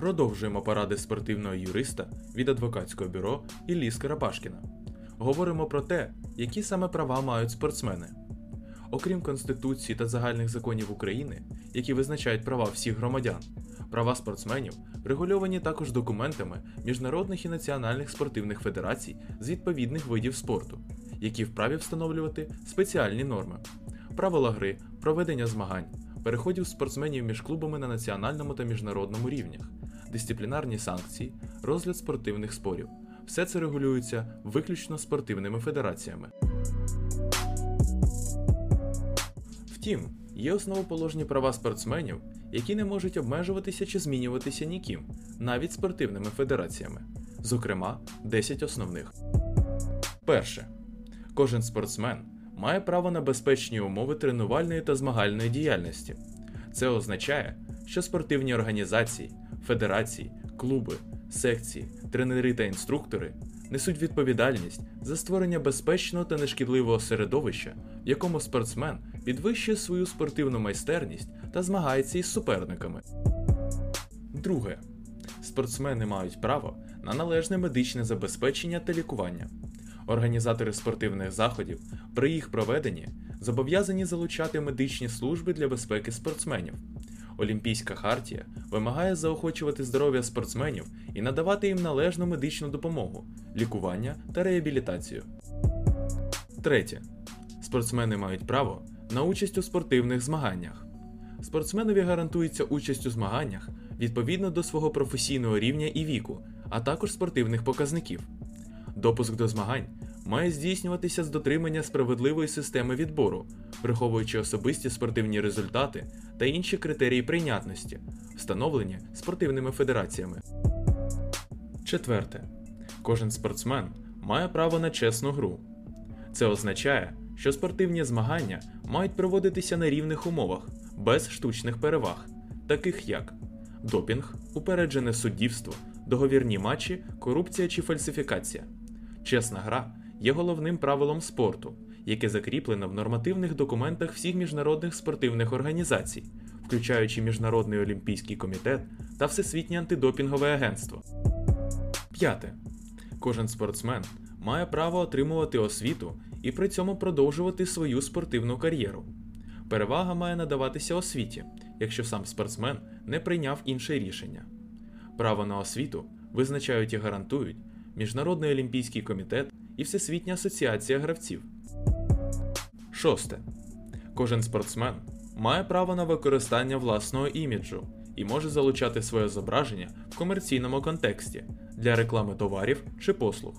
Продовжуємо поради спортивного юриста від адвокатського бюро Іллі Скарабашкіна. Говоримо про те, які саме права мають спортсмени. Окрім Конституції та загальних законів України, які визначають права всіх громадян, права спортсменів регульовані також документами міжнародних і національних спортивних федерацій з відповідних видів спорту, які вправі встановлювати спеціальні норми, правила гри, проведення змагань, переходів спортсменів між клубами на національному та міжнародному рівнях, дисциплінарні санкції, розгляд спортивних спорів. Все це регулюється виключно спортивними федераціями. Втім, є основоположні права спортсменів, які не можуть обмежуватися чи змінюватися ніким, навіть спортивними федераціями, зокрема, 10 основних. Перше. Кожен спортсмен має право на безпечні умови тренувальної та змагальної діяльності. Це означає, що спортивні організації, федерації, клуби, секції, тренери та інструктори несуть відповідальність за створення безпечного та нешкідливого середовища, в якому спортсмен підвищує свою спортивну майстерність та змагається із суперниками. Друге. Спортсмени мають право на належне медичне забезпечення та лікування. Організатори спортивних заходів при їх проведенні зобов'язані залучати медичні служби для безпеки спортсменів. Олімпійська хартія вимагає заохочувати здоров'я спортсменів і надавати їм належну медичну допомогу, лікування та реабілітацію. Третє. Спортсмени мають право на участь у спортивних змаганнях. Спортсменові гарантується участь у змаганнях відповідно до свого професійного рівня і віку, а також спортивних показників. Допуск до змагань має здійснюватися з дотримання справедливої системи відбору, враховуючи особисті спортивні результати та інші критерії прийнятності, встановлені спортивними федераціями. Четверте. Кожен спортсмен має право на чесну гру. Це означає, що спортивні змагання мають проводитися на рівних умовах, без штучних переваг, таких як допінг, упереджене суддівство, договірні матчі, корупція чи фальсифікація. Чесна гра є головним правилом спорту, яке закріплено в нормативних документах всіх міжнародних спортивних організацій, включаючи Міжнародний олімпійський комітет та Всесвітнє антидопінгове агентство. П'яте. Кожен спортсмен має право отримувати освіту і при цьому продовжувати свою спортивну кар'єру. Перевага має надаватися освіті, якщо сам спортсмен не прийняв інше рішення. Право на освіту визначають і гарантують Міжнародний олімпійський комітет і Всесвітня асоціація гравців. Шосте. Кожен спортсмен має право на використання власного іміджу і може залучати своє зображення в комерційному контексті для реклами товарів чи послуг.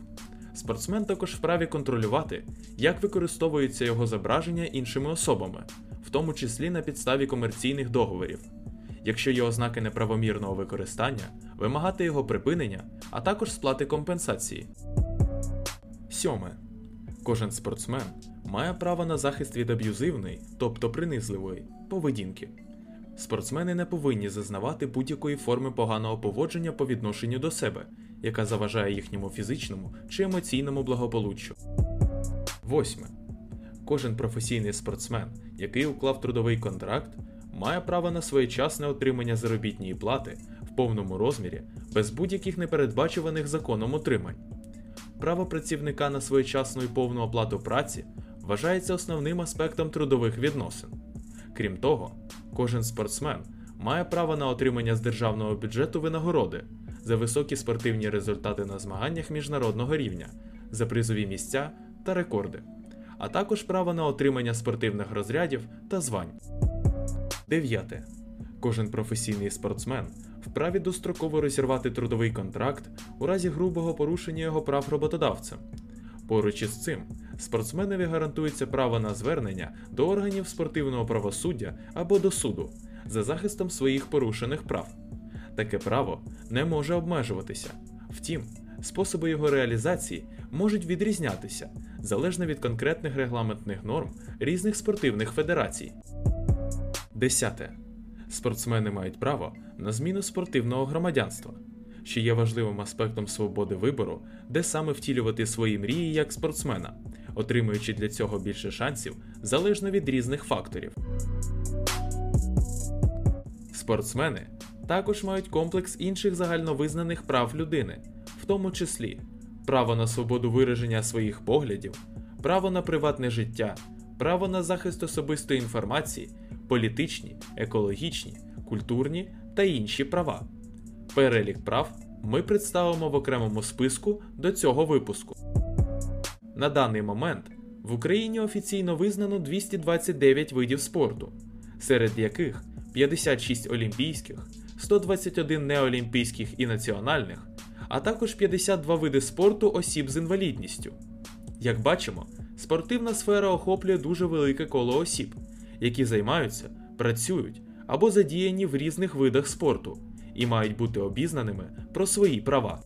Спортсмен також вправі контролювати, як використовується його зображення іншими особами, в тому числі на підставі комерційних договорів. Якщо є ознаки неправомірного використання, вимагати його припинення, а також сплати компенсації. Сьоме. Кожен спортсмен має право на захист від аб'юзивної, тобто принизливої, поведінки. Спортсмени не повинні зазнавати будь-якої форми поганого поводження по відношенню до себе, яка заважає їхньому фізичному чи емоційному благополуччю. Восьме. Кожен професійний спортсмен, який уклав трудовий контракт, має право на своєчасне отримання заробітної плати в повному розмірі без будь-яких непередбачуваних законом отримань. Право працівника на своєчасну і повну оплату праці вважається основним аспектом трудових відносин. Крім того, кожен спортсмен має право на отримання з державного бюджету винагороди за високі спортивні результати на змаганнях міжнародного рівня, за призові місця та рекорди, а також право на отримання спортивних розрядів та звань. 9. Кожен професійний спортсмен вправі достроково розірвати трудовий контракт у разі грубого порушення його прав роботодавцем. Поруч із цим, спортсменові гарантується право на звернення до органів спортивного правосуддя або до суду за захистом своїх порушених прав. Таке право не може обмежуватися. Втім, способи його реалізації можуть відрізнятися залежно від конкретних регламентних норм різних спортивних федерацій. 10. Спортсмени мають право на зміну спортивного громадянства, що є важливим аспектом свободи вибору, де саме втілювати свої мрії як спортсмена, отримуючи для цього більше шансів залежно від різних факторів. Спортсмени також мають комплекс інших загальновизнаних прав людини, в тому числі право на свободу вираження своїх поглядів, право на приватне життя, право на захист особистої інформації, політичні, екологічні, культурні та інші права. Перелік прав ми представимо в окремому списку до цього випуску. На даний момент в Україні офіційно визнано 229 видів спорту, серед яких 56 олімпійських, 121 неолімпійських і національних, а також 52 види спорту осіб з інвалідністю. Як бачимо, спортивна сфера охоплює дуже велике коло осіб, які займаються, працюють або задіяні в різних видах спорту і мають бути обізнаними про свої права.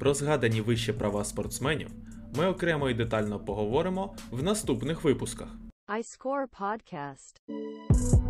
Про згадані вище права спортсменів ми окремо і детально поговоримо в наступних випусках. iScore Podcast.